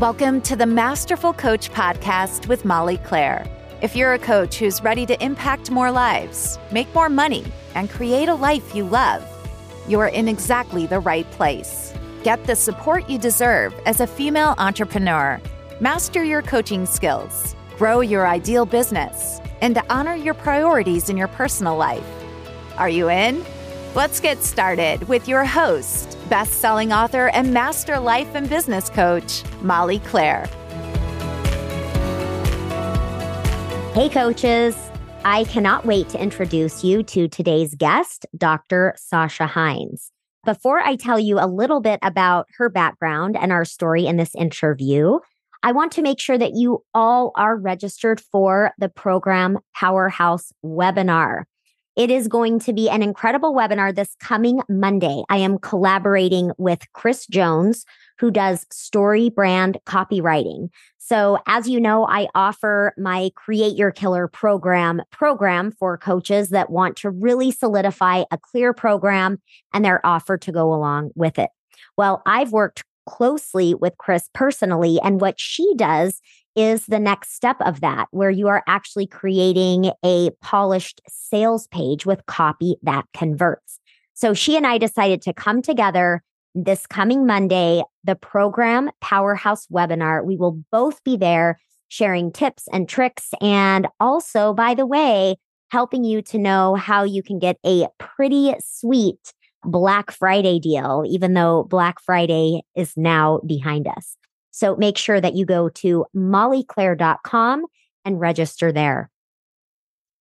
Welcome to the Masterful Coach Podcast with Molly Claire. If you're a coach who's ready to impact more lives, make more money, and create a life you love, you're in exactly the right place. Get the support you deserve as a female entrepreneur. Master your coaching skills, grow your ideal business, and honor your priorities in your personal life. Are you in? Let's get started with your host, best selling author and master life and business coach, Molly Claire. Hey, coaches. I cannot wait to introduce you to today's guest, Dr. Sasha Heinz. Before I tell you a little bit about her background and our story in this interview, I want to make sure that you all are registered for the program Powerhouse webinar. It is going to be an incredible webinar this coming Monday. I am collaborating with Kris Jones, who does story brand copywriting. So as you know, I offer my Create Your Killer program program for coaches that want to really solidify a clear program and their offer to go along with it. Well, I've worked closely with Kris personally and what she does is the next step of that, where you are actually creating a polished sales page with copy that converts. So she and I decided to come together this coming Monday, the program Powerhouse webinar. We will both be there sharing tips and tricks. And also, by the way, helping you to know how you can get a pretty sweet Black Friday deal, even though Black Friday is now behind us. So make sure that you go to mollyclaire.com and register there.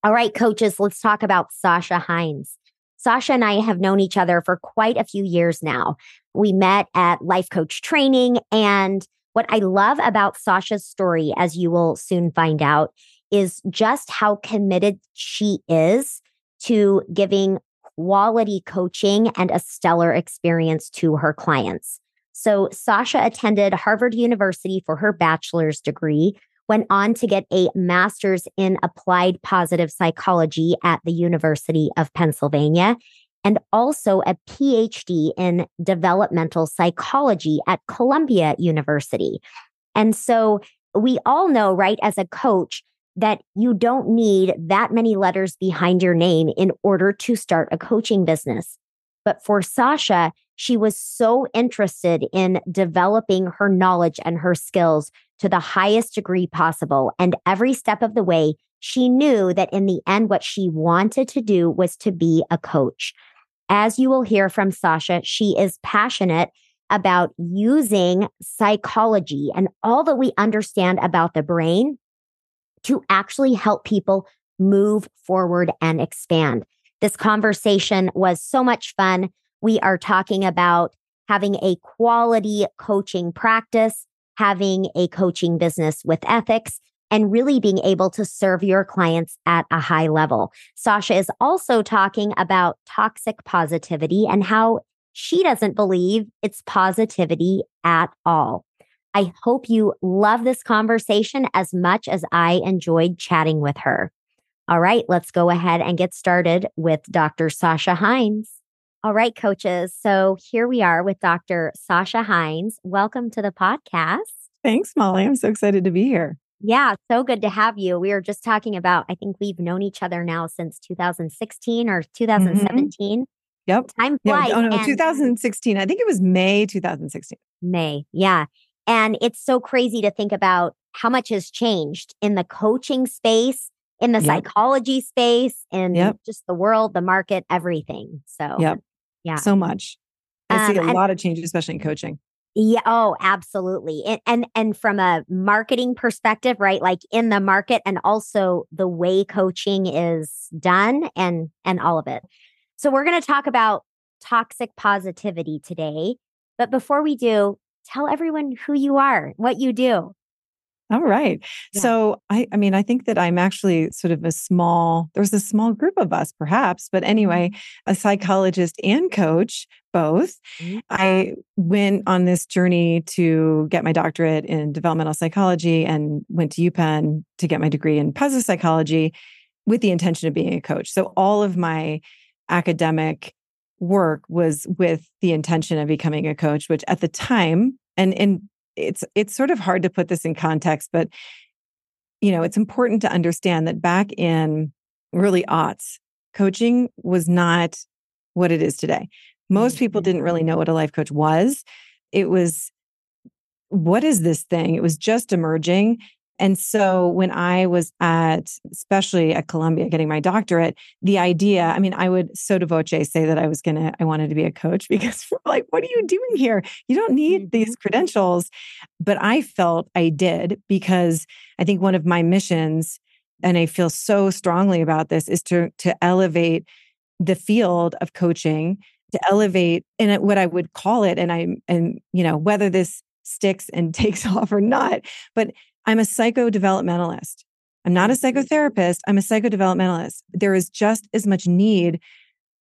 All right, coaches, let's talk about Sasha Heinz. Sasha and I have known each other for quite a few years now. We met at life coach training. And what I love about Sasha's story, as you will soon find out, is just how committed she is to giving quality coaching and a stellar experience to her clients. So Sasha attended Harvard University for her bachelor's degree, went on to get a master's in applied positive psychology at the University of Pennsylvania, and also a PhD in developmental psychology at Columbia University. And so we all know, right, as a coach, that you don't need that many letters behind your name in order to start a coaching business. But for Sasha, she was so interested in developing her knowledge and her skills to the highest degree possible. And every step of the way, she knew that in the end, what she wanted to do was to be a coach. As you will hear from Sasha, she is passionate about using psychology and all that we understand about the brain to actually help people move forward and expand. This conversation was so much fun. We are talking about having a quality coaching practice, having a coaching business with ethics, and really being able to serve your clients at a high level. Sasha is also talking about toxic positivity and how she doesn't believe it's positivity at all. I hope you love this conversation as much as I enjoyed chatting with her. All right, let's go ahead and get started with Dr. Sasha Heinz. All right, coaches. So here we are with Dr. Sasha Heinz. Welcome to the podcast. Thanks, Molly. I'm so excited to be here. Yeah, so good to have you. We were just talking about, I think we've known each other now since 2016 or 2017. Mm-hmm. Yep. Time flies. Oh, no, 2016. I think it was May 2016. May. Yeah. And it's so crazy to think about how much has changed in the coaching space in the yep. psychology space, in yep. just the world, the market, everything. So, yep. Yeah. So much. I see um, a lot of change, especially in coaching. Yeah. Oh, absolutely. And, and and from a marketing perspective, right? Like in the market and also the way coaching is done and and all of it. So we're going to talk about toxic positivity today. But before we do, tell everyone who you are, what you do. All right. Yeah. So I I mean I think that I'm actually sort of a small there's a small group of us perhaps, but anyway, mm-hmm. a psychologist and coach both. Mm-hmm. I went on this journey to get my doctorate in developmental psychology and went to UPenn to get my degree in positive psychology with the intention of being a coach. So all of my academic work was with the intention of becoming a coach, which at the time and and it's it's sort of hard to put this in context, but you know, it's important to understand that back in really aughts, coaching was not what it is today. Most people Mhm. didn't really know what a life coach was. It was, what is this thing? It was just emerging. And so when I was at, especially at Columbia, getting my doctorate, the idea, I mean, I would sotto voce say that I was going to, I wanted to be a coach because like, what are you doing here? You don't need these mm-hmm. credentials. But I felt I did because I think one of my missions, and I feel so strongly about this, is to, to elevate the field of coaching, to elevate and what I would call it. And I'm, and, you know, whether this sticks and takes off or not, but I'm a psychodevelopmentalist. I'm not a psychotherapist. I'm a psychodevelopmentalist. There is just as much need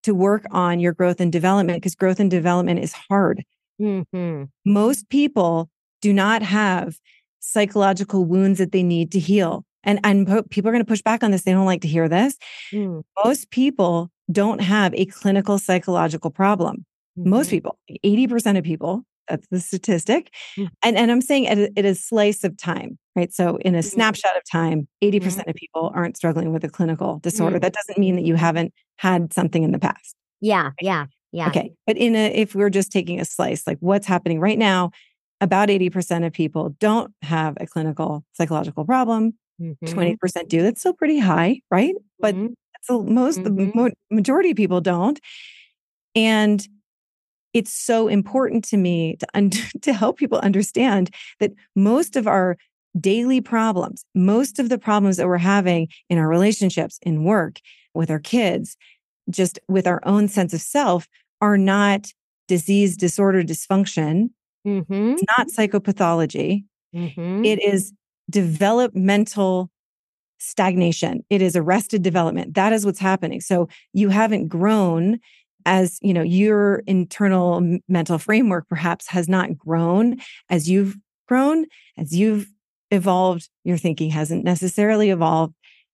to work on your growth and development because growth and development is hard. Mhm. Most people do not have psychological wounds that they need to heal. And, and po- people are going to push back on this. They don't like to hear this. Mm. Most people don't have a clinical psychological problem. Most Mhm. people, 80% of people, that's the statistic. Mm. And, and I'm saying a, at a slice of time, right? So in a Mhm. snapshot of time, 80% of people aren't struggling with a clinical disorder. Mm. That doesn't mean that you haven't had something in the past. Yeah, yeah, yeah. Okay. But in a, if we're just taking a slice, like what's happening right now, about 80% of people don't have a clinical psychological problem. Mhm. 20% do. That's still pretty high, right? But Mhm. so most the Mhm. mo- majority of people don't and it's so important to me to un- to help people understand that most of our daily problems most of the problems that we're having in our relationships in work with our kids just with our own sense of self are not disease disorder dysfunction. Mhm. it's not psychopathology. Mhm. it is developmental stagnation. It is arrested development. That is what's happening. So you haven't grown as you know your internal mental framework perhaps has not grown as you've grown as you've evolved your thinking hasn't necessarily evolved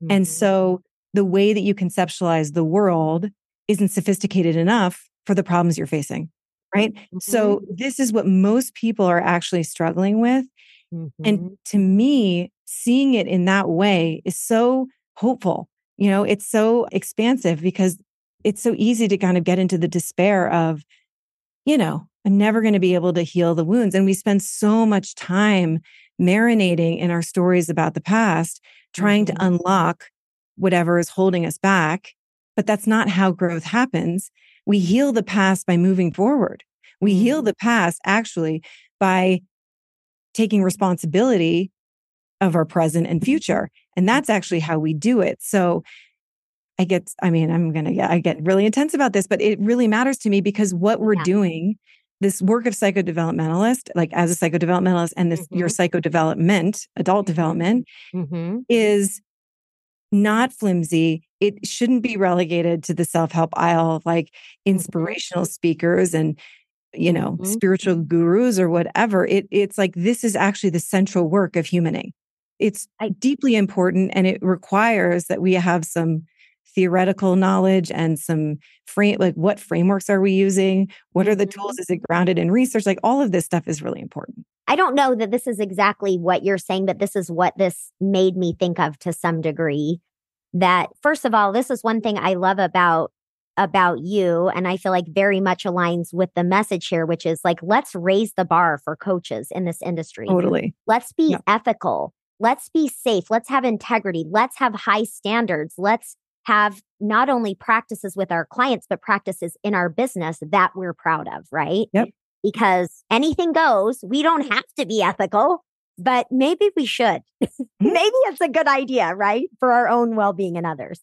and Mhm. so the way that you conceptualize the world isn't sophisticated enough for the problems you're facing right so this is what most people are actually struggling with Mhm. and to me, seeing it in that way is so hopeful. You know, it's so expansive because it's so easy to kind of get into the despair of, you know, I'm never going to be able to heal the wounds. And we spend so much time marinating in our stories about the past, trying Mhm. to unlock whatever is holding us back. But that's not how growth happens. We heal the past by moving forward. We heal Mm. the past actually by taking responsibility of our present and future. And that's actually how we do it. So I get, I mean, I'm going to get, I get really intense about this, but it really matters to me because what we're Yeah. doing, this work of psychodevelopmentalist, like as a psychodevelopmentalist and this, your psychodevelopment, adult Mhm. development Mhm. is not flimsy. It shouldn't be relegated to the self help aisle of like inspirational speakers and you know Mhm. spiritual gurus or whatever. It it's like this is actually the central work of humaning. It's deeply important and it requires that we have some theoretical knowledge and some frame like what frameworks are we using what are the tools mm-hmm. is it grounded in research like all of this stuff is really important I don't know that this is exactly what you're saying, but this is what this made me think of to some degree. That first of all, this is one thing I love about about you and I feel like very much aligns with the message here which is like let's raise the bar for coaches in this industry. totally Let's be Yeah. ethical. Let's be safe. Let's have integrity. Let's have high standards. Let's have not only practices with our clients, but practices in our business that we're proud of, right? Yep. Because anything goes. We don't have to be ethical, but maybe we should. Mm-hmm. maybe it's a good idea, right? For our own well being and others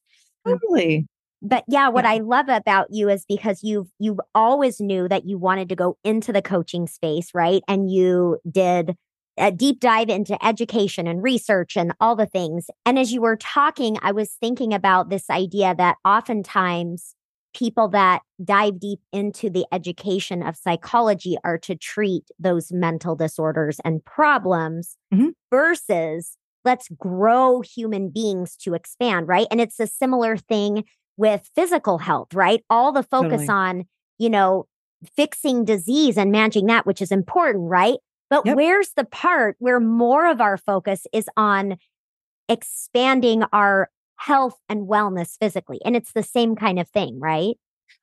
totally but yeah what Yeah. i love about you is because you've you've always knew that you wanted to go into the coaching space right and you did a deep dive into education and research and all the things and as you were talking i was thinking about this idea that oftentimes people that dive deep into the education of psychology are to treat those mental disorders and problems Mhm. versus let's grow human beings to expand right and it's a similar thing with physical health, right? All the focus Totally. on, you know, fixing disease and managing that, which is important, right? But yep. where's the part where more of our focus is on expanding our health and wellness physically? And it's the same kind of thing, right?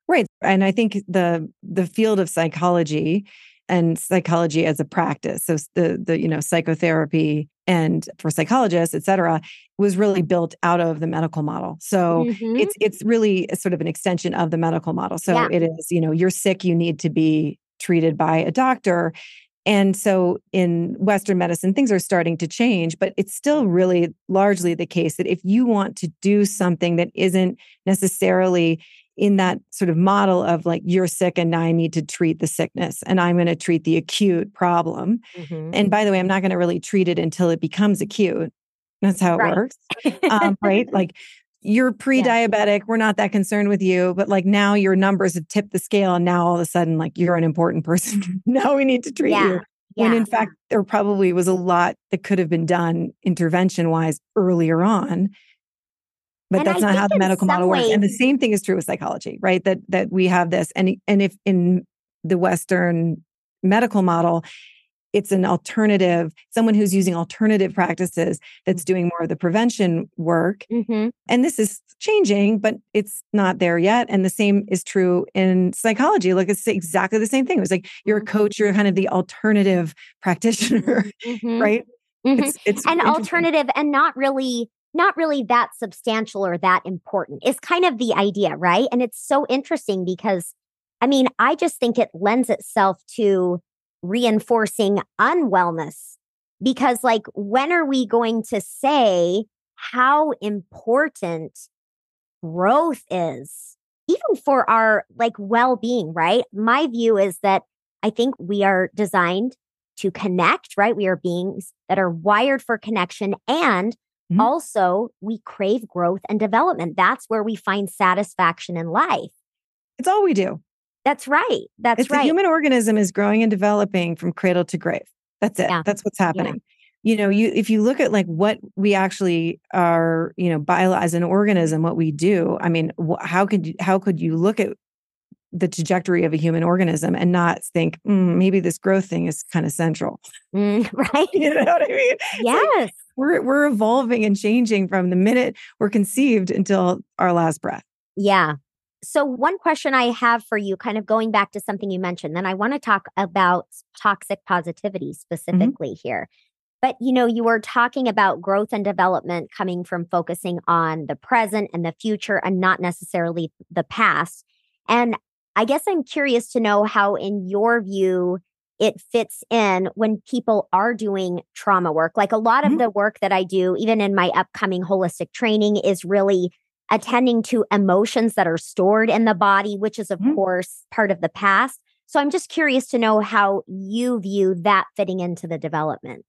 Right. And I think the the field of psychology and psychology as a practice, so the the you know psychotherapy and for psychologists, et cetera, was really built out of the medical model. So mm-hmm. it's it's really sort of an extension of the medical model. So yeah. it is, you know, you're sick, you need to be treated by a doctor. And so in Western medicine, things are starting to change, but it's still really largely the case that if you want to do something that isn't necessarily in that sort of model of like you're sick and now I need to treat the sickness and I'm going to treat the acute problem. Mm-hmm. And by the way, I'm not going to really treat it until it becomes acute. That's how it right. works. um, right? Like you're pre-diabetic, yeah. we're not that concerned with you, but like now your numbers have tipped the scale and now all of a sudden like you're an important person. now we need to treat yeah. you. When yeah. in fact there probably was a lot that could have been done intervention wise earlier on but and that's I not how the medical model ways, works and the same thing is true with psychology right that that we have this and and if in the western medical model it's an alternative someone who's using alternative practices that's doing more of the prevention work mm-hmm. and this is changing but it's not there yet and the same is true in psychology like it's exactly the same thing it was like you're a mm-hmm. coach you're kind of the alternative practitioner mm-hmm. right mm-hmm. it's, it's an alternative and not really not really that substantial or that important is kind of the idea, right? And it's so interesting because, I mean, I just think it lends itself to reinforcing unwellness because, like, when are we going to say how important growth is, even for our like well being, right? My view is that I think we are designed to connect, right? We are beings that are wired for connection and Mm-hmm. Also, we crave growth and development. That's where we find satisfaction in life. It's all we do. That's right. That's it's right. The human organism is growing and developing from cradle to grave. That's it. Yeah. That's what's happening. Yeah. You know, you if you look at like what we actually are, you know, bio as an organism, what we do. I mean, how could you, how could you look at the trajectory of a human organism and not think mm, maybe this growth thing is kind of central mm, right you know what i mean yes like we're we're evolving and changing from the minute we're conceived until our last breath yeah so one question i have for you kind of going back to something you mentioned then i want to talk about toxic positivity mm-hmm. specifically mm-hmm. here but you know you were talking about growth and development coming from focusing on the present and the future and not necessarily the past and I guess I'm curious to know how, in your view, it fits in when people are doing trauma work. Like a lot mm-hmm. of the work that I do, even in my upcoming holistic training, is really attending to emotions that are stored in the body, which is, of mm-hmm. course, part of the past. So I'm just curious to know how you view that fitting into the development.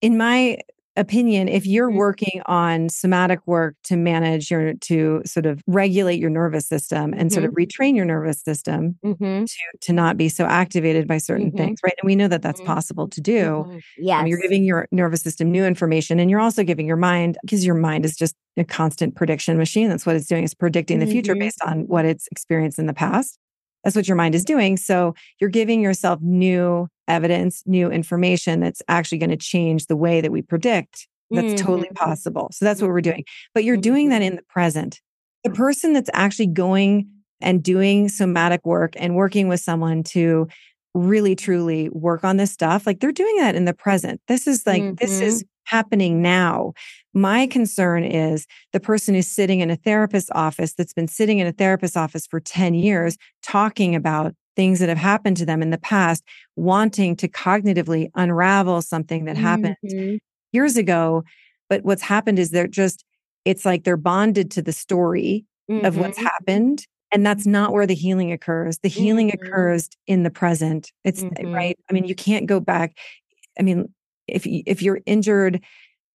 In my opinion, if you're mm-hmm. working on somatic work to manage your, to sort of regulate your nervous system and mm-hmm. sort of mm-hmm. retrain your nervous system mm-hmm. to, to not be so activated by certain mm-hmm. things, right? And we know that that's mm-hmm. possible to do. Yeah, Um, you're giving your nervous system new information and you're also giving your mind, because your mind is just a constant prediction machine. That's what it's doing, is predicting the future based on what it's experienced in the past. That's what your mind is doing. So you're giving yourself new evidence, new information that's actually going to change the way that we predict. That's mm-hmm. totally possible. So that's what we're doing. But you're doing that in the present. The person that's actually going and doing somatic work and working with someone to really truly work on this stuff, like they're doing that in the present. This is like, mm-hmm. this is happening now. My concern is the person who's sitting in a therapist's office that's been sitting in a therapist's office for 10 years talking about things that have happened to them in the past, wanting to cognitively unravel something that happened mm-hmm. years ago. But what's happened is they're just, it's like they're bonded to the story mm-hmm. of what's mm-hmm. happened. And that's not where the healing occurs. The healing mm-hmm. occurs in the present. It's mm-hmm. right. I mean, you can't go back. I mean, if you, if you're injured,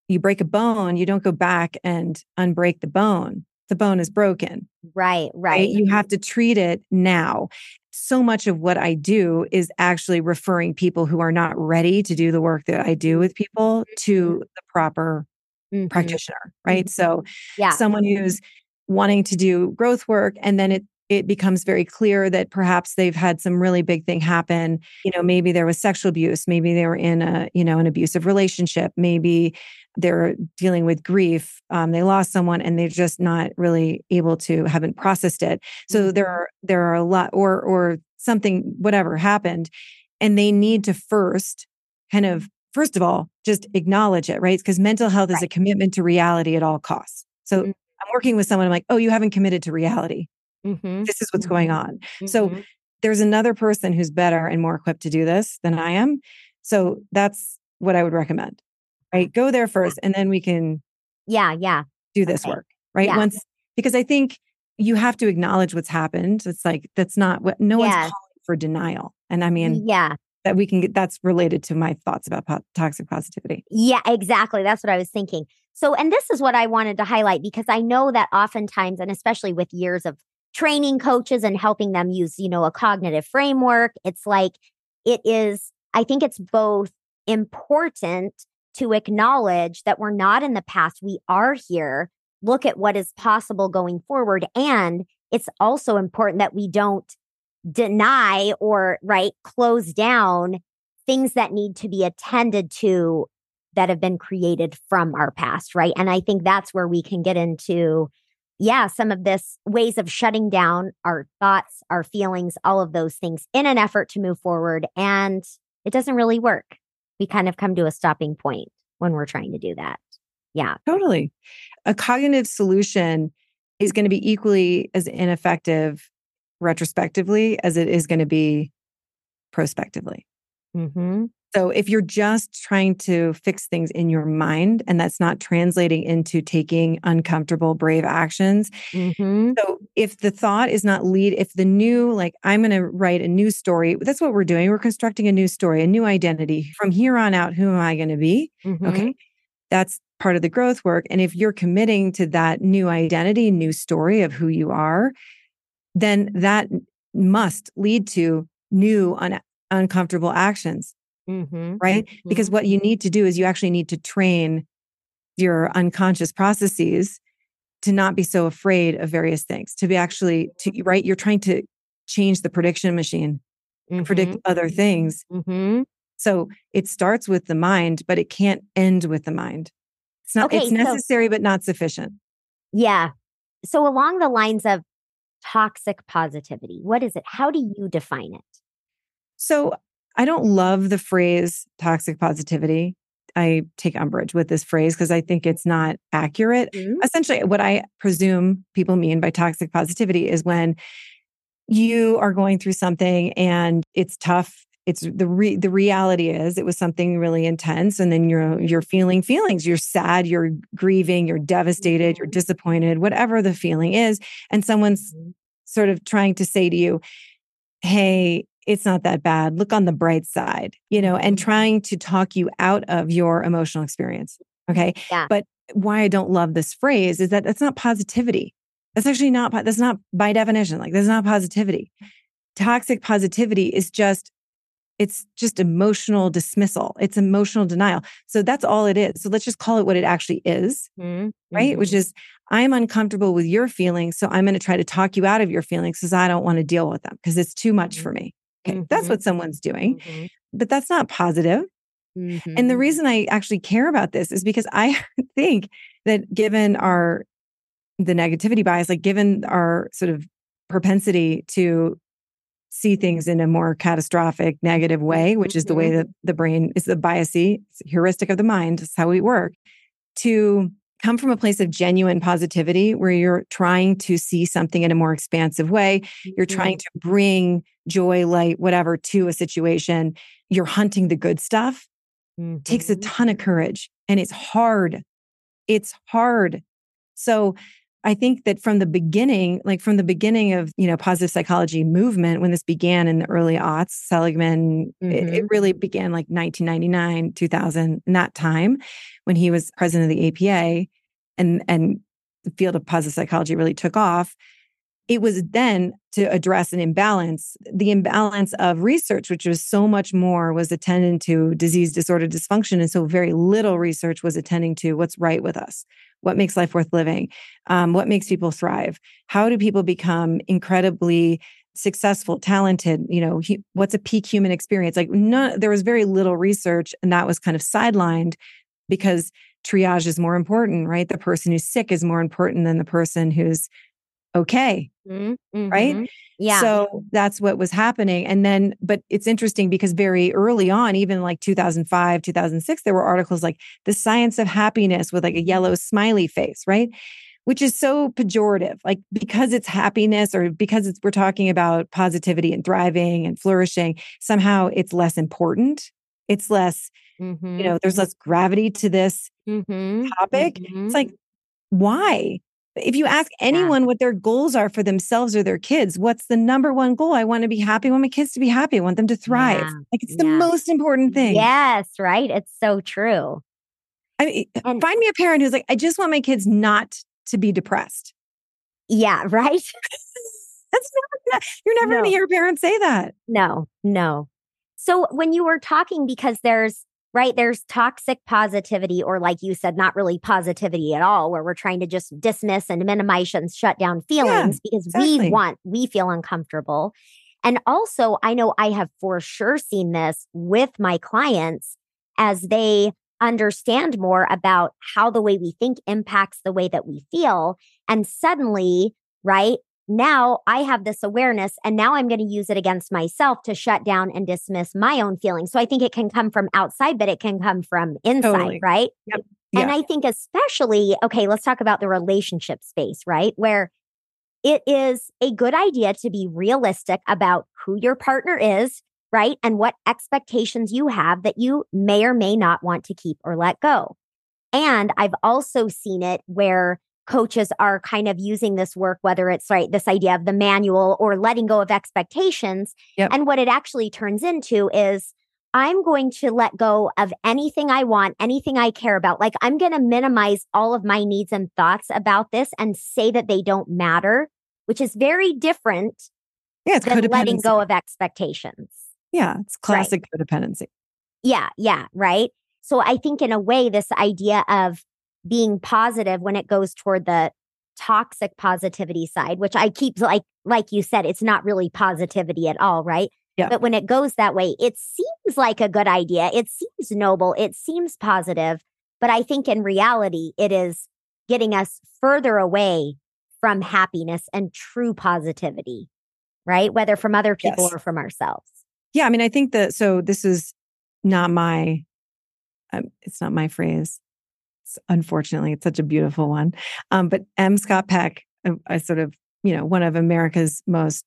you break a bone, you don't go back and unbreak the bone. The bone is broken. Right, right. right? You have to treat it now. So much of what I do is actually referring people who are not ready to do the work that I do with people to mm-hmm. the proper mm-hmm. practitioner, right? Mm-hmm. So, yeah. someone who's wanting to do growth work and then it it becomes very clear that perhaps they've had some really big thing happen. You know maybe there was sexual abuse maybe they were in a you know an abusive relationship maybe they're dealing with grief um, they lost someone and they're just not really able to haven't processed it. So there mm-hmm. are there are a lot or or something whatever happened and they need to first kind of first of all just acknowledge it right? Because mental health is a commitment to reality at all costs. So mm-hmm. i'm working with someone i'm like oh you haven't committed to reality mm-hmm. this is what's going mm-hmm. on so mm-hmm. there's another person who's better and more equipped to do this than i am so that's what i would recommend right go there first and then we can yeah yeah do this okay. work right yeah. once because i think you have to acknowledge what's happened it's like that's not what no yes. one's calling for denial and i mean yeah that we can get that's related to my thoughts about po- toxic positivity yeah exactly that's what i was thinking so and this is what i wanted to highlight because i know that oftentimes and especially with years of training coaches and helping them use you know a cognitive framework it's like it is i think it's both important to acknowledge that we're not in the past. We are here. Look at what is possible going forward. And it's also important that we don't deny or, right, close down things that need to be attended to that have been created from our past, right? And I think that's where we can get into, yeah, some of this ways of shutting down our thoughts, our feelings, all of those things in an effort to move forward. And it doesn't really work we kind of come to a stopping point when we're trying to do that. Yeah. Totally. A cognitive solution is going to be equally as ineffective retrospectively as it is going to be prospectively. Mm-hmm. So if you're just trying to fix things in your mind and that's not translating into taking uncomfortable, brave actions. Mm-hmm. So if the thought is not lead, if the new, like, I'm going to write a new story, that's what we're doing. We're constructing a new story, a new identity. From here on out, who am I going to be? Mm-hmm. Okay. That's part of the growth work. And if you're committing to that new identity, new story of who you are, then that must lead to new un- uncomfortable actions Mm-hmm. Right. Mm-hmm. Because what you need to do is you actually need to train your unconscious processes to not be so afraid of various things, to be actually, to, right? You're trying to change the prediction machine, mm-hmm. predict other things. Mm-hmm. So it starts with the mind, but it can't end with the mind. It's not, okay, it's necessary, so, but not sufficient. Yeah. So along the lines of toxic positivity, what is it? How do you define it? So I don't love the phrase toxic positivity. I take umbrage with this phrase because I think it's not accurate. Mm-hmm. Essentially, what I presume people mean by toxic positivity is when you are going through something and it's tough. It's the re- the reality is it was something really intense, and then you're you're feeling feelings. You're sad, you're grieving, you're devastated, you're mm-hmm. disappointed, whatever the feeling is, and someone's mm-hmm. sort of trying to say to you, "Hey, it's not that bad. Look on the bright side, you know, and mm-hmm. trying to talk you out of your emotional experience. Okay. Yeah. But why I don't love this phrase is that that's not positivity. That's actually not, that's not by definition, like that's not positivity. Toxic positivity is just, it's just emotional dismissal. It's emotional denial. So that's all it is. So let's just call it what it actually is, mm-hmm. right? Which mm-hmm. is, I'm uncomfortable with your feelings. So I'm going to try to talk you out of your feelings because I don't want to deal with them because it's too much for mm-hmm. me. Okay, mm-hmm. that's what someone's doing, mm-hmm. but that's not positive. Mm-hmm. And the reason I actually care about this is because I think that given our the negativity bias, like given our sort of propensity to see things in a more catastrophic, negative way, which is the way mm-hmm. that the brain is the biasy, heuristic of the mind, is how we work, to come from a place of genuine positivity where you're trying to see something in a more expansive way. You're mm-hmm. trying to bring joy, light, whatever to a situation. You're hunting the good stuff. Mm-hmm. Takes a mm-hmm. ton of courage and it's hard. It's hard. So I think that from the beginning, like from the beginning of, you know, positive psychology movement, when this began in the early aughts, Seligman, mm-hmm. it, it, really began like 1999, 2000, in that time when he was president of the APA and, and the field of positive psychology really took off. It was then to address an imbalance, the imbalance of research, which was so much more was attending to disease, disorder, dysfunction. And so very little research was attending to what's right with us, what makes life worth living, um, what makes people thrive, how do people become incredibly successful, talented, you know, he, what's a peak human experience? Like there was very little research and that was kind of sidelined because triage is more important, right? The person who's sick is more important than the person who's okay. Mm-hmm. Right. Yeah. So that's what was happening. And then, but it's interesting because very early on, even like 2005, 2006, there were articles like the science of happiness with like a yellow smiley face, right? Which is so pejorative, like because it's happiness or because it's, we're talking about positivity and thriving and flourishing, somehow it's less important. It's less, mm-hmm. you know, there's less gravity to this mm-hmm. topic. Mm-hmm. It's like, why? If you ask anyone yeah. what their goals are for themselves or their kids, what's the number one goal? I want to be happy. I want my kids to be happy. I want them to thrive. Yeah. Like it's the yeah. most important thing. Yes, right. It's so true. I mean, eh, and, find me a parent who's like, I just want my kids not to be depressed. Yeah, right. That's not, you're never no. going to hear parents say that. No, no. So when you were talking, because there's right? There's toxic positivity, or like you said, not really positivity at all, where we're trying to just dismiss and minimize and shut down feelings yeah, because exactly. we want, we feel uncomfortable. And also, I know I have for sure seen this with my clients as they understand more about how the way we think impacts the way that we feel. And suddenly, right, now I have this awareness and now I'm going to use it against myself to shut down and dismiss my own feelings. So I think it can come from outside, but it can come from inside, totally. right? Yep. And I think, especially, okay, let's talk about the relationship space, right? Where it is a good idea to be realistic about who your partner is, right? And what expectations you have that you may or may not want to keep or let go. And I've also seen it where coaches are kind of using this work, whether it's right, this idea of the manual or letting go of expectations. Yep. And what it actually turns into is I'm going to let go of anything I want, anything I care about. Like I'm going to minimize all of my needs and thoughts about this and say that they don't matter, which is very different yeah, it's than letting go of expectations. Yeah, it's classic right. codependency. Yeah, yeah, right. So I think in a way, this idea of being positive when it goes toward the toxic positivity side, which I keep like like you said, it's not really positivity at all, right? Yeah. But when it goes that way, it seems like a good idea. It seems noble. It seems positive. But I think in reality, it is getting us further away from happiness and true positivity, right? Whether from other people yes. or from ourselves. Yeah. I mean, I think that so this is not my, um, it's not my phrase unfortunately, it's such a beautiful one. Um, but M. Scott Peck, a, a sort of, you know, one of America's most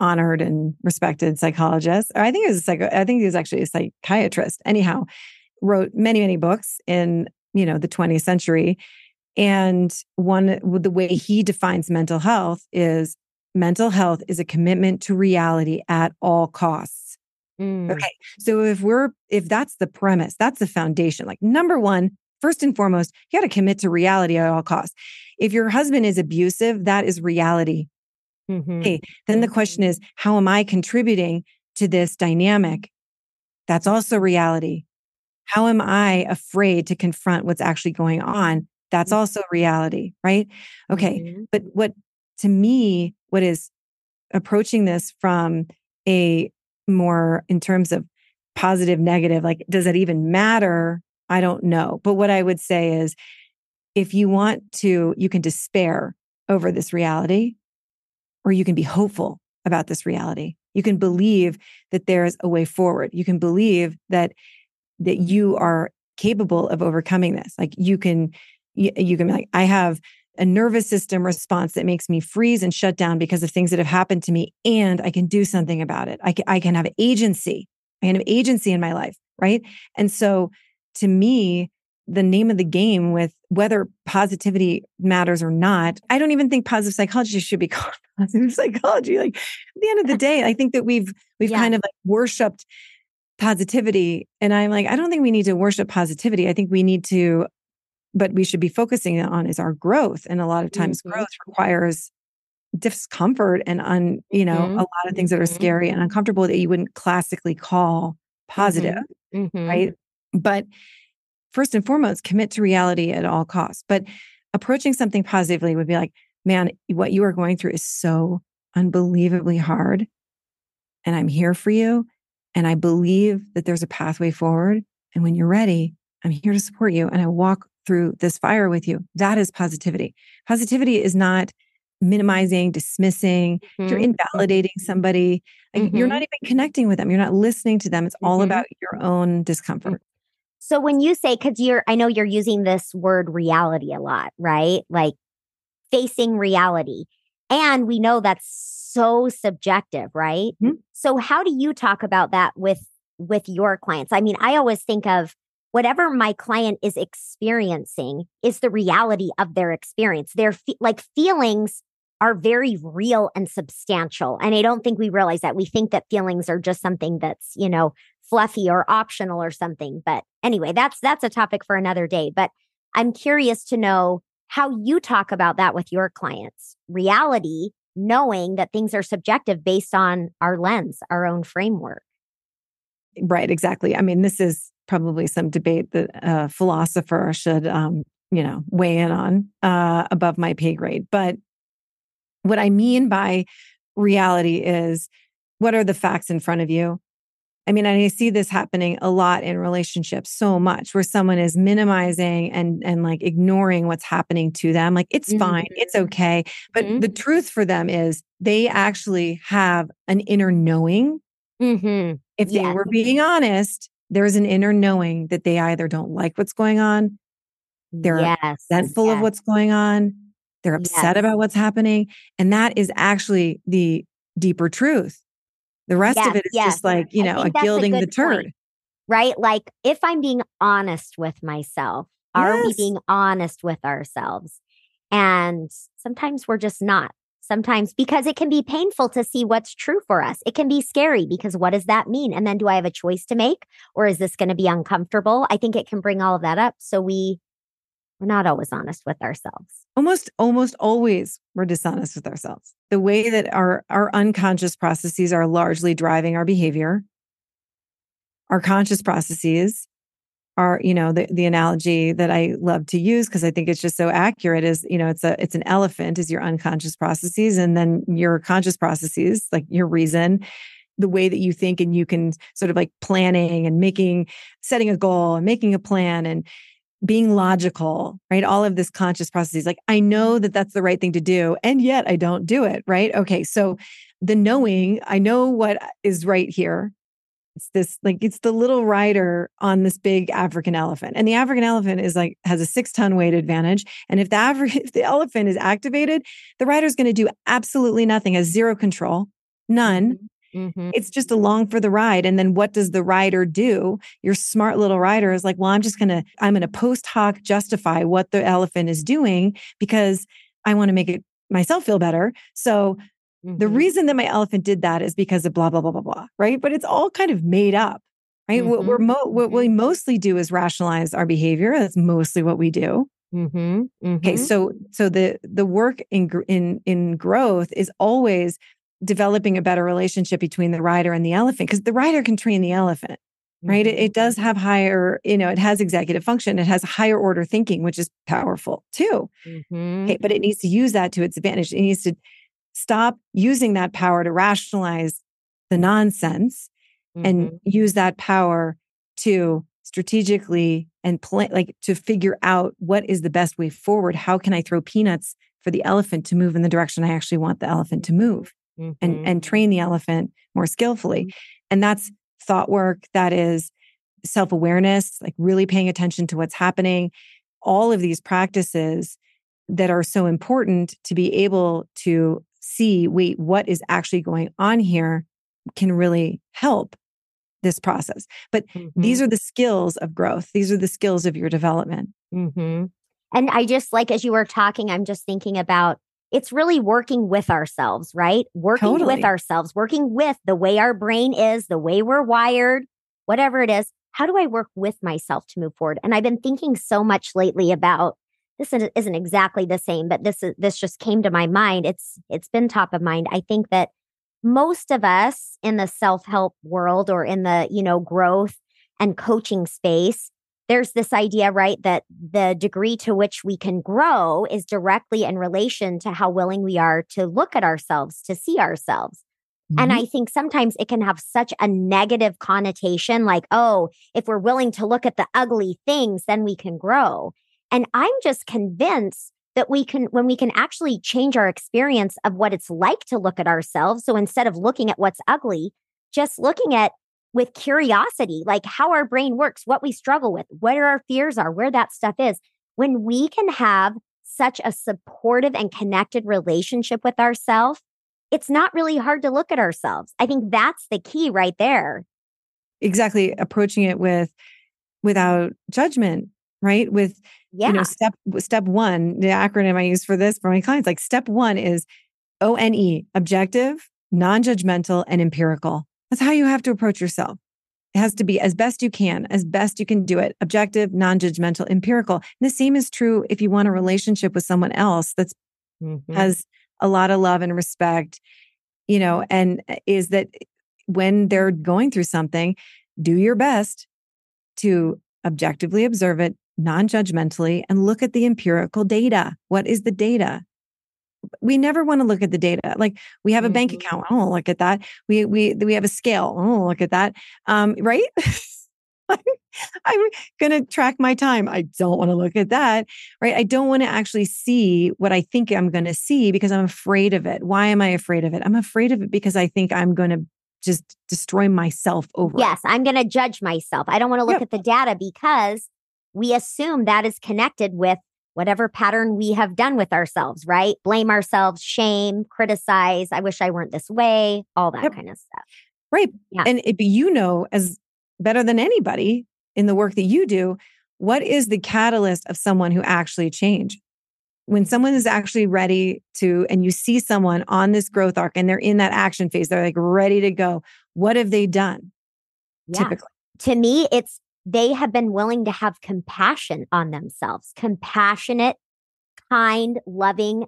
honored and respected psychologists. I think he was a psycho, I think he was actually a psychiatrist. Anyhow, wrote many, many books in, you know, the 20th century. And one the way he defines mental health is mental health is a commitment to reality at all costs. Mm. Okay. So if we're if that's the premise, that's the foundation. Like number 1, first and foremost, you got to commit to reality at all costs. If your husband is abusive, that is reality. Mm-hmm. Okay. Then the question is, how am I contributing to this dynamic? That's also reality. How am I afraid to confront what's actually going on? That's mm-hmm. also reality, right? Okay. Mm-hmm. But what to me, what is approaching this from a more in terms of positive, negative, like, does that even matter I don't know. But what I would say is if you want to, you can despair over this reality, or you can be hopeful about this reality. You can believe that there's a way forward. You can believe that that you are capable of overcoming this. Like you can, you, you can be like, I have a nervous system response that makes me freeze and shut down because of things that have happened to me, and I can do something about it. I can, I can have agency. I can have agency in my life, right? And so to me, the name of the game with whether positivity matters or not. I don't even think positive psychology should be called positive psychology. Like at the end of the day, I think that we've we've yeah. kind of like worshipped positivity. And I'm like, I don't think we need to worship positivity. I think we need to, but we should be focusing on is our growth. And a lot of times mm-hmm. growth requires discomfort and on you know Mhm. a lot of things that are Mhm. scary and uncomfortable that you wouldn't classically call positive Mhm. right but first and foremost commit to reality at all costs. But approaching something positively would be like man what you are going through is so unbelievably hard and i'm here for you and i believe that there's a pathway forward and when you're ready i'm here to support you and i walk through this fire with you. That is positivity. Positivity is not minimizing dismissing. You're Mhm. invalidating somebody like, you're not even connecting with them. You're not listening to them. It's all Mhm. about your own discomfort So when you say, because you're, I know you're using this word reality a lot, right? Like facing reality. And we know that's so subjective, right? Mhm. So how do you talk about that with with your clients? I mean, I always think of whatever my client is experiencing is the reality of their experience. Their fe- like feelings are very real and substantial. And I don't think we realize that. We think that feelings are just something that's, you know, fluffy or optional or something. But anyway, that's that's a topic for another day. But I'm curious to know how you talk about that with your clients. Reality, knowing that things are subjective based on our lens, our own framework. right exactly i mean this is probably some debate that a philosopher should um you know weigh in on uh above my pay grade but what i mean by reality is what are the facts in front of you I mean, I see this happening a lot in relationships so much where someone is minimizing and and like ignoring what's happening to them. Like it's Mhm. fine, it's okay. But Mhm. the truth for them is they actually have an inner knowing. Mm-hmm. If they Yes. were being honest, there's an inner knowing that they either don't like what's going on, They're yes. resentful of what's going on, they're upset Yes. about what's happening. And that is actually the deeper truth. The rest of it is yes. just like, you know, a that's a gilding the point. turd. right? Like if I'm being honest with myself, are we being honest with ourselves? And sometimes we're just not. Sometimes because it can be painful to see what's true for us. It can be scary because what does that mean? And then do I have a choice to make or is this going to be uncomfortable? I think it can bring all of that up. So we we're not always honest with ourselves. almost almost always we're dishonest with ourselves the way that our our unconscious processes are largely driving our behavior our conscious processes are you know the, the analogy that i love to use because i think it's just so accurate is you know it's a it's an elephant is your unconscious processes and then your conscious processes like your reason the way that you think and you can sort of like planning and making setting a goal and making a plan and being logical, right? All of this conscious processes. Like, I know that that's the right thing to do, and yet I don't do it, right? Okay. So the knowing, I know what is right here. It's this, like, it's the little rider on this big African elephant. And the African elephant is like, has a six ton weight advantage. And if the, Afri- if the elephant is activated, the rider's going to do absolutely nothing, has zero control, none. Mm-hmm. Mm-hmm. It's just along for the ride. And then what does the rider do? Your smart little rider is like, well, I'm just going to, I'm going to post hoc justify what the elephant is doing because I want to make it myself feel better. So the Mhm. reason that my elephant did that is because of blah, blah, blah, blah, blah. Right. But it's all kind of made up. Right. What we're mo- what we mostly do is rationalize our behavior. That's mostly what we do. Mhm. Okay, Mhm. so so the the work in in in growth is always developing a better relationship between the rider and the elephant because the rider can train the elephant, right? It, Mhm. it does have higher, you know, it has executive function. It has higher order thinking, which is powerful too. Mhm. Okay, but it needs to use that to its advantage. It needs to stop using that power to rationalize the nonsense and Mhm. use that power to strategically and plan like to figure out what is the best way forward how can i throw peanuts for the elephant to move in the direction i actually want the elephant to move and Mhm. and train the elephant more skillfully and that's thought work that is self-awareness like really paying attention to what's happening all of these practices that are so important to be able to see wait what is actually going on here can really help this process but these Mhm. are the skills of growth these are the skills of your development Mhm. And I just like as you were talking, I'm just thinking about it's really working with ourselves, right? Working Totally. with ourselves, working with the way our brain is, the way we're wired, whatever it is. How do I work with myself to move forward? And I've been thinking so much lately about this isn't exactly the same, but this is this just came to my mind. It's it's been top of mind. I think that most of us in the self-help world or in the, you know, growth and coaching space, there's this idea, right, that the degree to which we can grow is directly in relation to how willing we are to look at ourselves, to see ourselves. Mm-hmm. And I think sometimes it can have such a negative connotation like, oh, if we're willing to look at the ugly things, then we can grow. And I'm just convinced that we can, when we can actually change our experience of what it's like to look at ourselves. So instead of looking at what's ugly, just looking at with curiosity, like how our brain works, what we struggle with, what our fears are, where that stuff is. When we can have such a supportive and connected relationship with ourselves, it's not really hard to look at ourselves. I think that's the key right there. Exactly. Approaching it with without judgment, right? With yeah. you know, step step one, the acronym I use for this for my clients, like step one is O N E, objective, non-judgmental, and empirical. That's how you have to approach yourself. It has to be as best you can, as best you can do it, objective, non-judgmental, empirical. And the same is true if you want a relationship with someone else that's mm-hmm. has a lot of love and respect, you know, and uh, is that when they're going through something, do your best to objectively observe it, non judgmentally, and look at the empirical data. What is the data? We never want to look at the data. Like we have a mm-hmm. bank account. Oh, look at that. We we we have a scale. Oh, look at that. Um, right? I'm going to track my time. I don't want to look at that, right? I don't want to actually see what I think I'm going to see because I'm afraid of it. Why am I afraid of it? I'm afraid of it because I think I'm going to just destroy myself over Yes, it. I'm going to judge myself. I don't want to look at the data because we assume that is connected with whatever pattern we have done with ourselves, right? Blame ourselves, shame, criticize. I wish I weren't this way, all that yep. kind of stuff. Right. Yeah. And it, you know, as better than anybody in the work that you do, what is the catalyst of someone who actually change? When someone is actually ready to, and you see someone on this growth arc and they're in that action phase, they're like ready to go. What have they done? Yeah. Typically. To me, it's they have been willing to have compassion on themselves, compassionate, kind, loving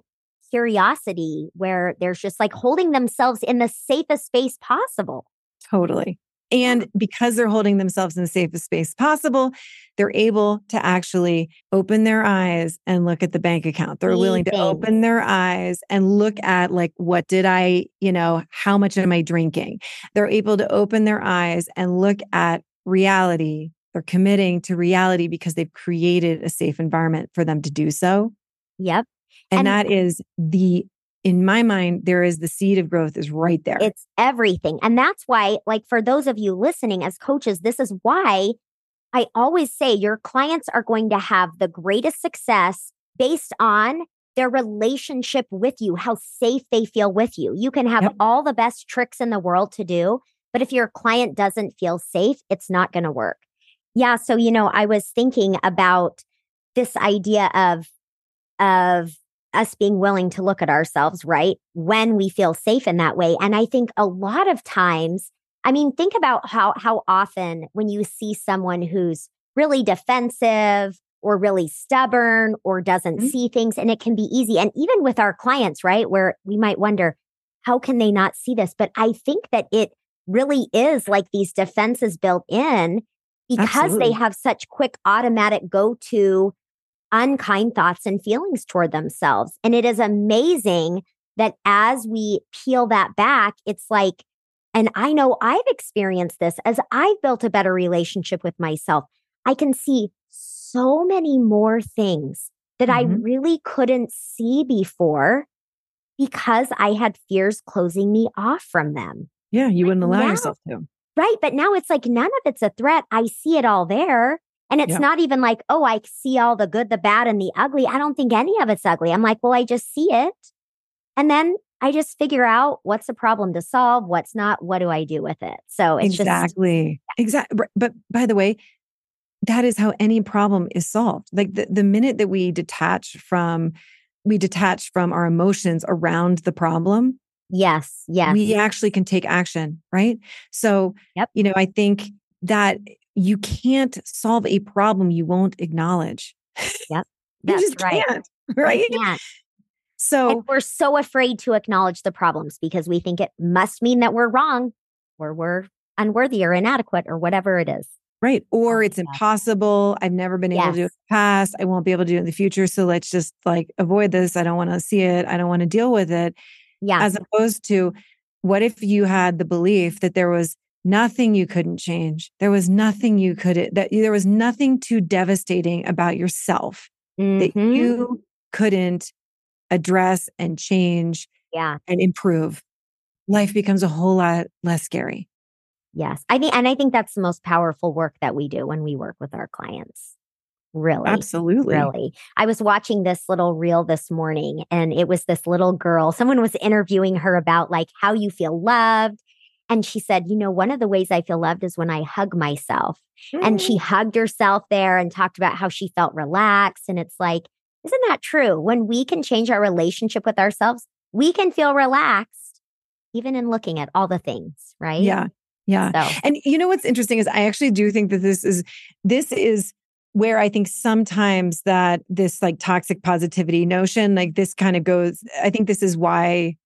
curiosity, where there's just like holding themselves in the safest space possible. Totally. And because they're holding themselves in the safest space possible, they're able to actually open their eyes and look at the bank account. They're willing to open their eyes and look at, like, what did I, you know, how much am I drinking? They're able to open their eyes and look at reality. They're committing to reality because they've created a safe environment for them to do so. Yep. And, and that is the in my mind, there is the seed of growth is right there. It's everything. And that's why, like, for those of you listening as coaches, this is why I always say your clients are going to have the greatest success based on their relationship with you, how safe they feel with you. You can have yep. all the best tricks in the world to do, but if your client doesn't feel safe, it's not going to work. Yeah. So, you know, I was thinking about this idea of, of us being willing to look at ourselves, right? When we feel safe in that way. And I think a lot of times, I mean, think about how how often when you see someone who's really defensive or really stubborn or doesn't mm-hmm. see things and it can be easy and even with our clients, right? Where we might wonder, how can they not see this? But I think that it really is like these defenses built in because Absolutely. they have such quick automatic go to unkind thoughts and feelings toward themselves. And it is amazing that as we peel that back, it's like, and I know I've experienced this as I've built a better relationship with myself. I can see so many more things that mm-hmm. I really couldn't see before because I had fears closing me off from them. Yeah, you wouldn't allow now, yourself to. Right. But now it's like none of it's a threat. I see it all there. And it's not even like, oh, I see all the good, the bad, and the ugly. I don't think any of it's ugly. I'm like, well, I just see it. And then I just figure out what's the problem to solve, what's not, what do I do with it? So it's exactly, just, exactly. But by the way, that is how any problem is solved. Like the, the minute that we detach from, we detach from our emotions around the problem. Yes. Yes. We actually can take action. Right. So, yep. you know, I think that you can't solve a problem you won't acknowledge. Yep. That's you just right. can't, right? Can't. So And we're so afraid to acknowledge the problems because we think it must mean that we're wrong or we're unworthy or inadequate or whatever it is. Right. Or it's impossible. I've never been able to do it in the past. I won't be able to do it in the future. So let's just like avoid this. I don't want to see it. I don't want to deal with it. Yeah. As opposed to what if you had the belief that there was nothing you couldn't change? There was nothing you could, that there was nothing too devastating about yourself that Mhm. you couldn't address and change yeah. and improve. Life becomes a whole lot less scary. Yes. I think, and I think that's the most powerful work that we do when we work with our clients. Really. Absolutely. Really. I was watching this little reel this morning and it was this little girl. Someone was interviewing her about like how you feel loved. And she said, you know, one of the ways I feel loved is when I hug myself. And she mm. hugged herself there and talked about how she felt relaxed. And it's like, isn't that true? When we can change our relationship with ourselves, we can feel relaxed, even in looking at all the things, right? Yeah. Yeah. So, And you know what's interesting is I actually do think that this is this is where I think sometimes that this like toxic positivity notion, like this kind of goes, I think this is why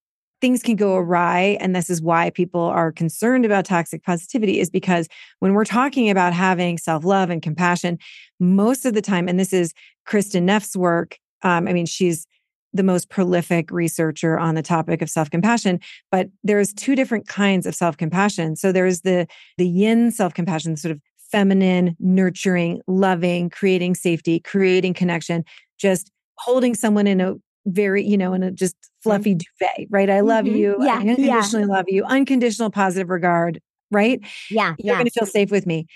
things can go awry. And this is why people are concerned about toxic positivity, is because when we're talking about having self-love and compassion, most of the time, and this is Kristin Neff's work. Um, I mean, she's the most prolific researcher on the topic of self-compassion but there's two different kinds of self-compassion so there's the the yin self-compassion sort of feminine nurturing loving creating safety creating connection just holding someone in a very you know in a just fluffy duvet right i love Mhm. you Yeah, i yeah. unconditionally love you unconditional positive regard right yeah. you're Yeah. going to feel safe with me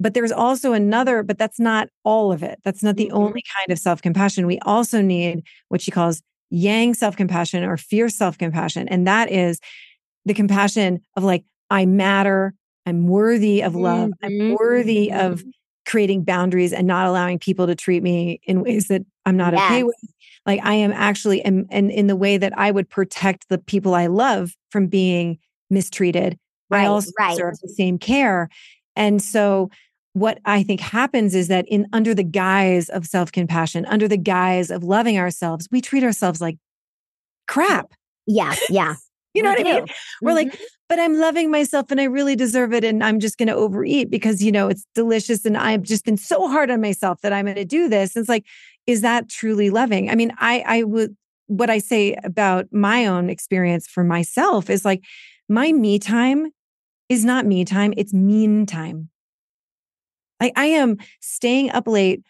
but there's also another but that's not all of it that's not the Mhm. only kind of self-compassion we also need what she calls yang self-compassion or fierce self-compassion and that is the compassion of like i matter i'm worthy of love i'm Mhm. worthy of Mhm. creating boundaries and not allowing people to treat me in ways that i'm not okay with like i am actually and in the way that i would protect the people i love from being mistreated I also right. deserve the same care. And so what I think happens is that in under the guise of self-compassion, under the guise of loving ourselves, we treat ourselves like crap. Yeah. Yeah. You know We what I mean? do. We're like, but I'm loving myself and I really deserve it. And I'm just going to overeat because, you know, it's delicious. And I've just been so hard on myself that I'm going to do this. And it's like, is that truly loving? I mean, I, I would, what I say about my own experience for myself is like, my me time is not me time, it's mean time. Like I am staying up late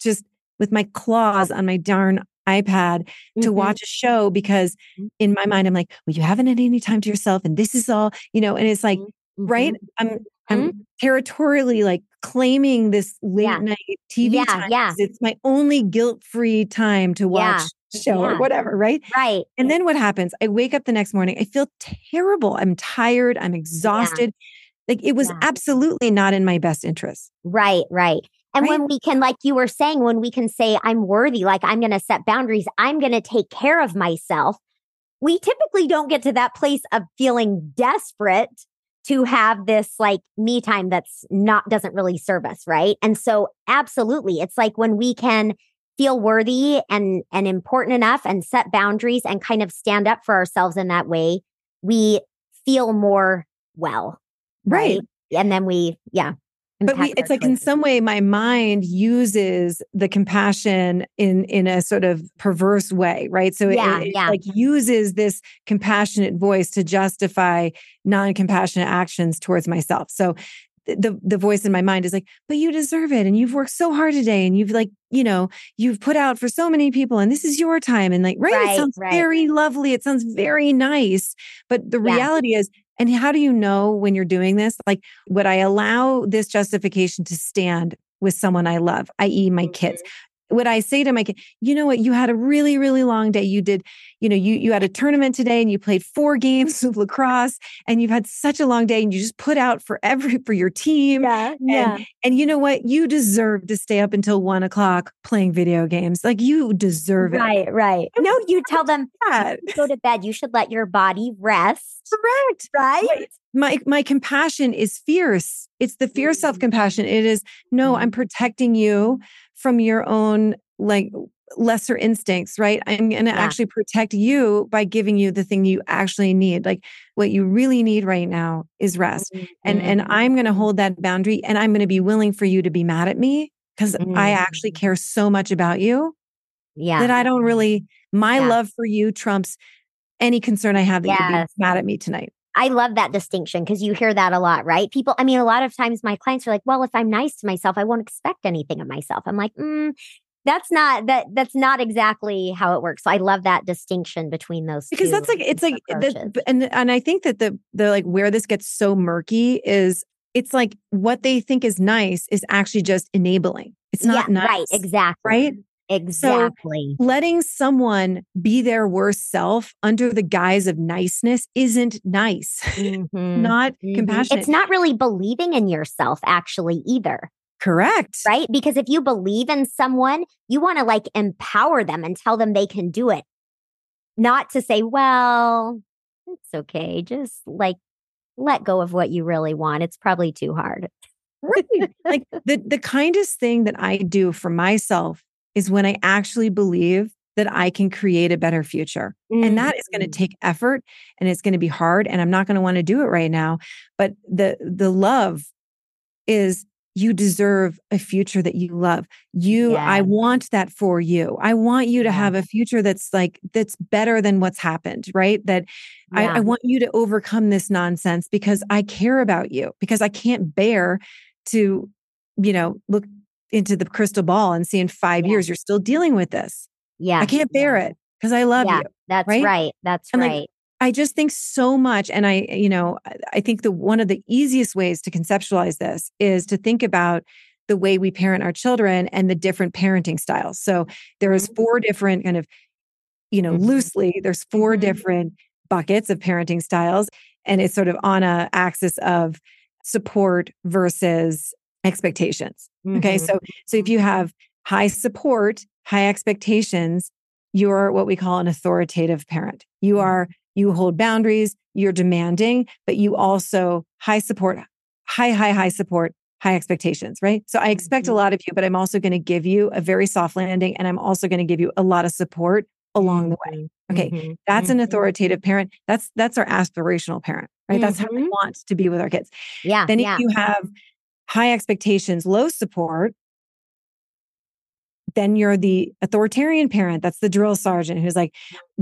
just with my claws on my darn iPad to Mhm. watch a show because Mhm. in my mind I'm like, well, you haven't had any time to yourself, and this is all, you know, and it's like, Mhm. right? I'm I'm territorially like claiming this late Yeah. night TV Yeah, time. yeah. It's my only guilt-free time to watch a show yeah. or whatever, right? Right. And then what happens? I wake up the next morning. I feel terrible. I'm tired. I'm exhausted. Like it was Yeah. absolutely not in my best interest. Right, right. And Right? when we can, like you were saying, when we can say, I'm worthy, like I'm going to set boundaries, I'm going to take care of myself, we typically don't get to that place of feeling desperate to have this like me time that's not, doesn't really serve us. Right. And so, absolutely, it's like when we can feel worthy and and important enough and set boundaries and kind of stand up for ourselves in that way we feel more well Right. right, and then we yeah But we, it's like in some way, my mind uses the compassion in in a sort of perverse way, right? So it- Yeah, it, yeah. like uses this compassionate voice to justify non-compassionate actions towards myself. So the the voice in my mind is like, but you deserve it, and you've worked so hard today, and you've like, you know, you've put out for so many people, and this is your time, and like, right? Right, it sounds right. very lovely. It sounds very nice, but the Yeah. reality is. And how do you know when you're doing this? Like, would I allow this justification to stand with someone I love, i.e., my kids? Mm-hmm. Would I say to my kid, you know what, you had a really, really long day. You did, you know, you you had a tournament today and you played four games of lacrosse and you've had such a long day and you just put out for every for your team. yeah And, and you know what? You deserve to stay up until one o'clock playing video games. Like you deserve it. right right no you tell them That. go to bed you should let your body rest Correct. right Right. My my compassion is fierce. It's the fierce Mhm. self-compassion. It is no, I'm protecting you from your own like lesser instincts, right? I'm going to Yeah. actually protect you by giving you the thing you actually need. Like what you really need right now is rest. And and Mhm. I'm going to hold that boundary and I'm going to be willing for you to be mad at me cuz I actually Mhm. care so much about you yeah. that I don't really my Yeah. love for you trumps any concern I have that you'd be mad at me tonight. I love that distinction because you hear that a lot, right? People, I mean, a lot of times my clients are like, well, if I'm nice to myself, I won't expect anything of myself. I'm like, mm, that's not that that's not exactly how it works. So I love that distinction between those because that's like it's like the, and and I think that the the like where this gets so murky is it's like what they think is nice is actually just enabling. It's not yeah, nice, right, exactly. right? Exactly. Letting someone be their worst self under the guise of niceness isn't nice, Mhm, not mhm. compassionate. It's not really believing in yourself actually either. correct, right? Because if you believe in someone, you want to like empower them and tell them they can do it. Not to say, well, it's okay. Just like let go of what you really want. It's probably too hard. Right. like the the kindest thing that I do for myself is when I actually believe that I can create a better future. And that is going to Mhm. take effort and it's going to be hard and I'm not going to want to do it right now, but the the love is you deserve a future that you love. You I want that for you. I want you to Yeah. have a future that's like that's better than what's happened, right? That I, I want you to overcome this nonsense because I care about you, because I can't bear to, you know, look into the crystal ball and see in five Yeah. years you're still dealing with this. yeah. I can't bear yeah. it because I love Yeah. you. That's right? right. That's And, like, right. I just think so much. And I, you know, I- think the one of the easiest ways to conceptualize this is to think about the way we parent our children and the different parenting styles. So there's Mhm. four different kind of, you know, Mhm. loosely, there's 4 Mhm. different buckets of parenting styles. And it's sort of on a axis of support versus expectations. Okay. Mhm. So so if you have high support, high expectations, you're what we call an authoritative parent. You Mhm. are you hold boundaries, you're demanding, but you also high support, high high high support, high expectations, right? So I expect a Mhm. lot of you, but I'm also going to give you a very soft landing and I'm also going to give you a lot of support along the way. Mhm. Okay, Mhm. That's an authoritative parent. That's that's our aspirational parent, right? That's how we want to be with our kids. Yeah. Then yeah. if you have high expectations, low support, then you're the authoritarian parent. That's the drill sergeant who's like,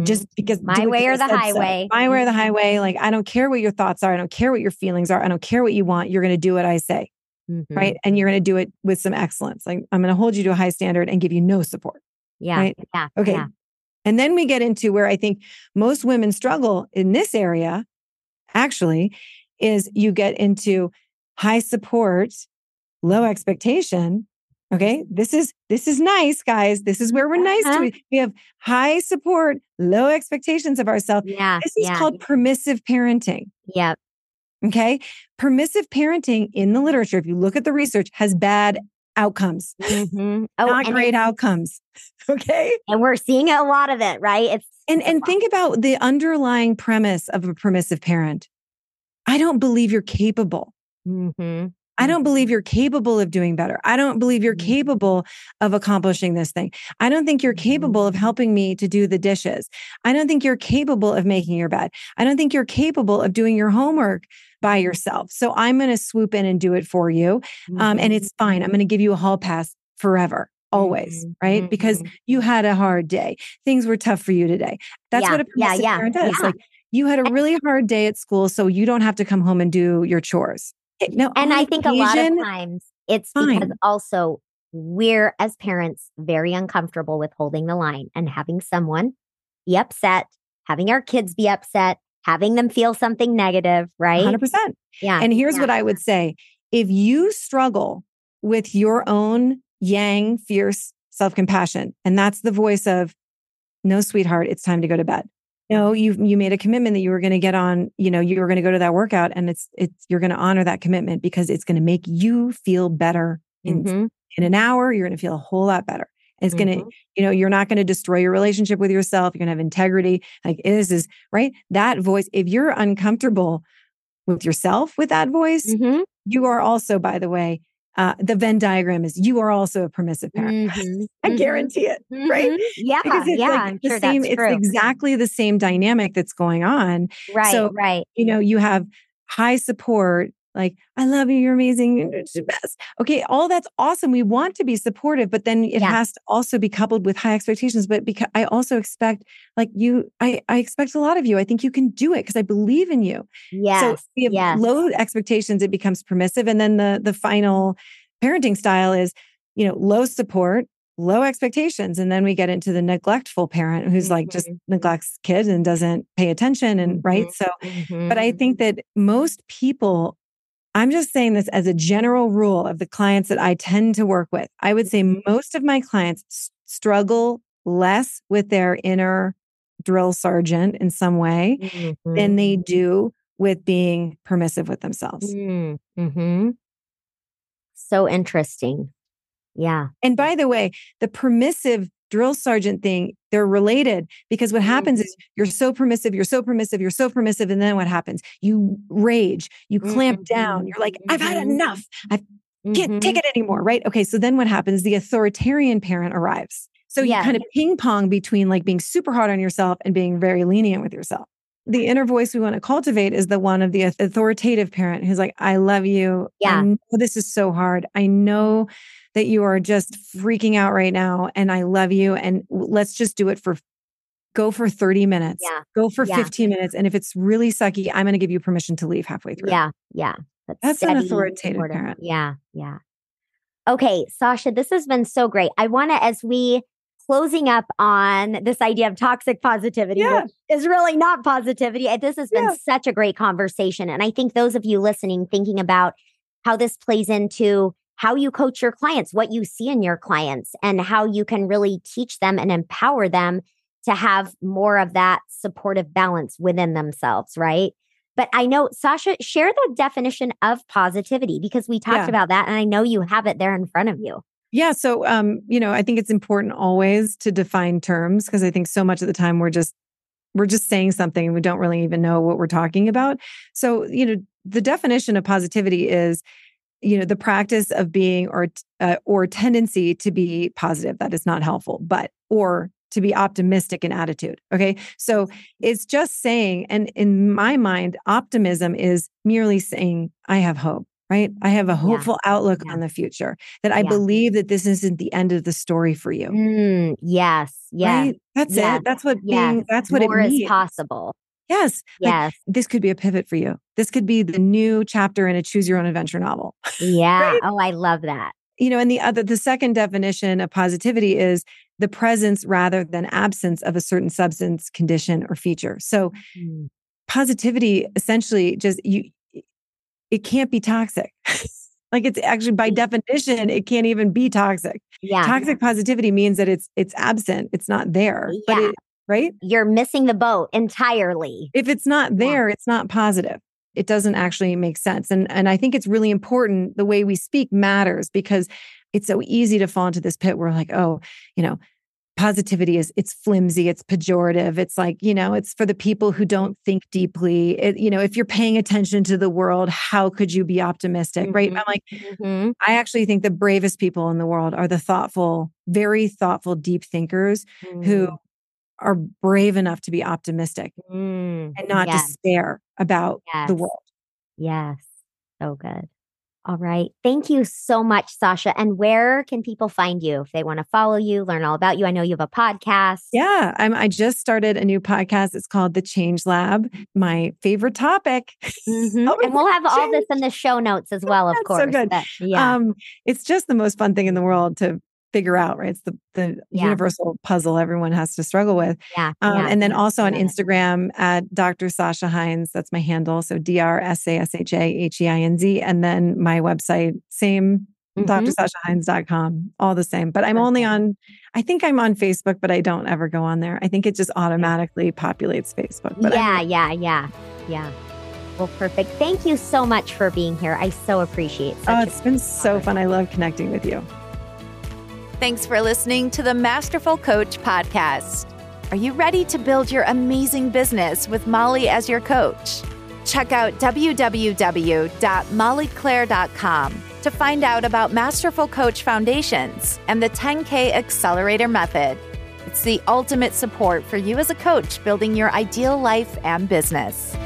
just because My way or the said so. highway. My way or the highway. Like, I don't care what your thoughts are. I don't care what your feelings are. I don't care what you want. You're going to do what I say. Mhm. Right. And you're going to do it with some excellence. Like, I'm going to hold you to a high standard and give you no support. Yeah. right? Yeah. Okay. Yeah. And then we get into where I think most women struggle in this area, actually, is you get into high support, low expectation. Okay. This is this is nice, guys. This is where we're nice Uh-huh. to we have high support, low expectations of ourselves. Yeah. This is yeah. called permissive parenting. Yep. Okay. Permissive parenting in the literature, if you look at the research, has bad outcomes, Mhm. Oh, not great outcomes. Okay. And we're seeing a lot of it, right? It's And and think about the underlying premise of a permissive parent. I don't believe you're capable. Mhm. I don't believe you're capable of doing better. I don't believe you're Mhm. capable of accomplishing this thing. I don't think you're capable of helping me to do the dishes. I don't think you're capable of making your bed. I don't think you're capable of doing your homework by yourself. So I'm going to swoop in and do it for you. Um, and it's fine. I'm going to give you a hall pass forever, always, right? Because Mhm. you had a hard day. Things were tough for you today. That's Yeah, what a yeah, yeah, parent does. yeah. Like you had a really hard day at school, so you don't have to come home and do your chores. Eh, No, and I think a lot of times it's because also we're as parents very uncomfortable with holding the line and having someone be upset, having our kids be upset, having them feel something negative, right? 100%. Yeah. And here's yeah. what I would say if you struggle with your own yang, fierce self compassion, and that's the voice of, no, sweetheart, it's time to go to bed. No, you you made a commitment that you were going to get on, you know, you were going to go to that workout and it's it's you're going to honor that commitment because it's going to make you feel better in Mhm. in an hour, you're going to feel a whole lot better. It's going to, you know, you're not going to destroy your relationship with yourself. You're going to have integrity. Like this is right. That voice, if you're uncomfortable with yourself with that voice, Mhm. you are also, by the way, uh, the Venn diagram is you are also a permissive parent. Mm-hmm. I mm-hmm. guarantee it, mm-hmm. right? Yeah, because it's yeah, like the sure same. it's exactly the same dynamic that's going on. Right, so, right. You know, you have high support like i love you you're amazing you're the best okay all that's awesome we want to be supportive but then it yeah. has to also be coupled with high expectations but because i also expect like you i i expect a lot of you i think you can do it because i believe in you yeah so if you have yes. low expectations it becomes permissive and then the the final parenting style is you know low support low expectations and then we get into the neglectful parent who's like just mm-hmm. neglects kids and doesn't pay attention and mm-hmm. right so mm-hmm. but i think that most people I'm just saying this as a general rule of the clients that I tend to work with. I would say mm-hmm. most of my clients s- struggle less with their inner drill sergeant in some way mm-hmm. than they do with being permissive with themselves. Mm-hmm. So interesting. Yeah. And by the way, the permissive drill sergeant thing, they're related because what happens is you're so permissive, you're so permissive, you're so permissive. And then what happens? You rage, you clamp mm-hmm. down. You're like, I've had mm-hmm. enough. I can't mm-hmm. take it anymore. Right. Okay. So then what happens? The authoritarian parent arrives. So you kind of ping pong between like being super hard on yourself and being very lenient with yourself. The inner voice we want to cultivate is the one of the authoritative parent who's like, I love you. Yeah. This is so hard. I know that you are just freaking out right now and I love you. And let's just do it for go for 30 minutes. Yeah. Go for yeah. 15 minutes. And if it's really sucky, I'm going to give you permission to leave halfway through. Yeah. Yeah. That's, That's an authoritative parent. Yeah. Yeah. Okay, Sasha, this has been so great. I want to, as we closing up on this idea of toxic positivity, yeah. is really not positivity. This has been yeah. such a great conversation. And I think those of you listening, thinking about how this plays into how you coach your clients, what you see in your clients, and how you can really teach them and empower them to have more of that supportive balance within themselves, right? But I know, Sasha, share the definition of positivity because we talked yeah. about that and I know you have it there in front of you. Yeah. So, um, you know, I think it's important always to define terms because I think so much of the time we're just, we're just saying something and we don't really even know what we're talking about. So, you know, the definition of positivity is you know the practice of being or uh, or tendency to be positive that is not helpful but or to be optimistic in attitude okay so it's just saying and in my mind optimism is merely saying i have hope right i have a hopeful yeah. outlook yeah. on the future that i yeah. believe that this isn't the end of the story for you mm, yes yes right? that's yes. it that's what being that's what More it means is possible Yes. Yes. Like, this could be a pivot for you. This could be the new chapter in a choose your own adventure novel. Yeah. right? Oh, I love that. You know, and the other, the second definition of positivity is the presence rather than absence of a certain substance, condition, or feature. So, mm. positivity essentially just you, it can't be toxic. like it's actually by mm. definition, it can't even be toxic. Yeah. Toxic positivity means that it's it's absent. It's not there. Yeah. But it, right? You're missing the boat entirely. If it's not there, yeah. it's not positive. It doesn't actually make sense. And and I think it's really important the way we speak matters because it's so easy to fall into this pit where like, oh, you know, positivity is it's flimsy it's pejorative it's like you know it's for the people who don't think deeply it, you know if you're paying attention to the world how could you be optimistic mm-hmm. right i'm like mm-hmm. i actually think the bravest people in the world are the thoughtful very thoughtful deep thinkers mm-hmm. who mm are brave enough to be optimistic mm, and not yes. despair about yes. the world. Yes. So good. All right. Thank you so much, Sasha. And where can people find you if they want to follow you, learn all about you? I know you have a podcast. Yeah. I'm, I just started a new podcast. It's called The Change Lab, my favorite topic. Mm-hmm. and we'll have all this in the show notes as well, of course. So good. But, yeah. Um, it's just the most fun thing in the world to figure out, right? It's the the yeah. universal puzzle everyone has to struggle with. Yeah. Um, yeah. And then also on Instagram at Dr. Sasha Heinz. That's my handle. So D R S A S H A H E I N Z. And then my website, same mm-hmm. drsashaheinz.com, all the same. But I'm only on, I think I'm on Facebook, but I don't ever go on there. I think it just automatically populates Facebook. But yeah, I'm, yeah, yeah, yeah. Well, perfect. Thank you so much for being here. I so appreciate it. Oh, it's been so fun. I love connecting with you. Thanks for listening to the Masterful Coach podcast. Are you ready to build your amazing business with Molly as your coach? Check out www.mollyclaire.com to find out about Masterful Coach Foundations and the 10K Accelerator Method. It's the ultimate support for you as a coach building your ideal life and business.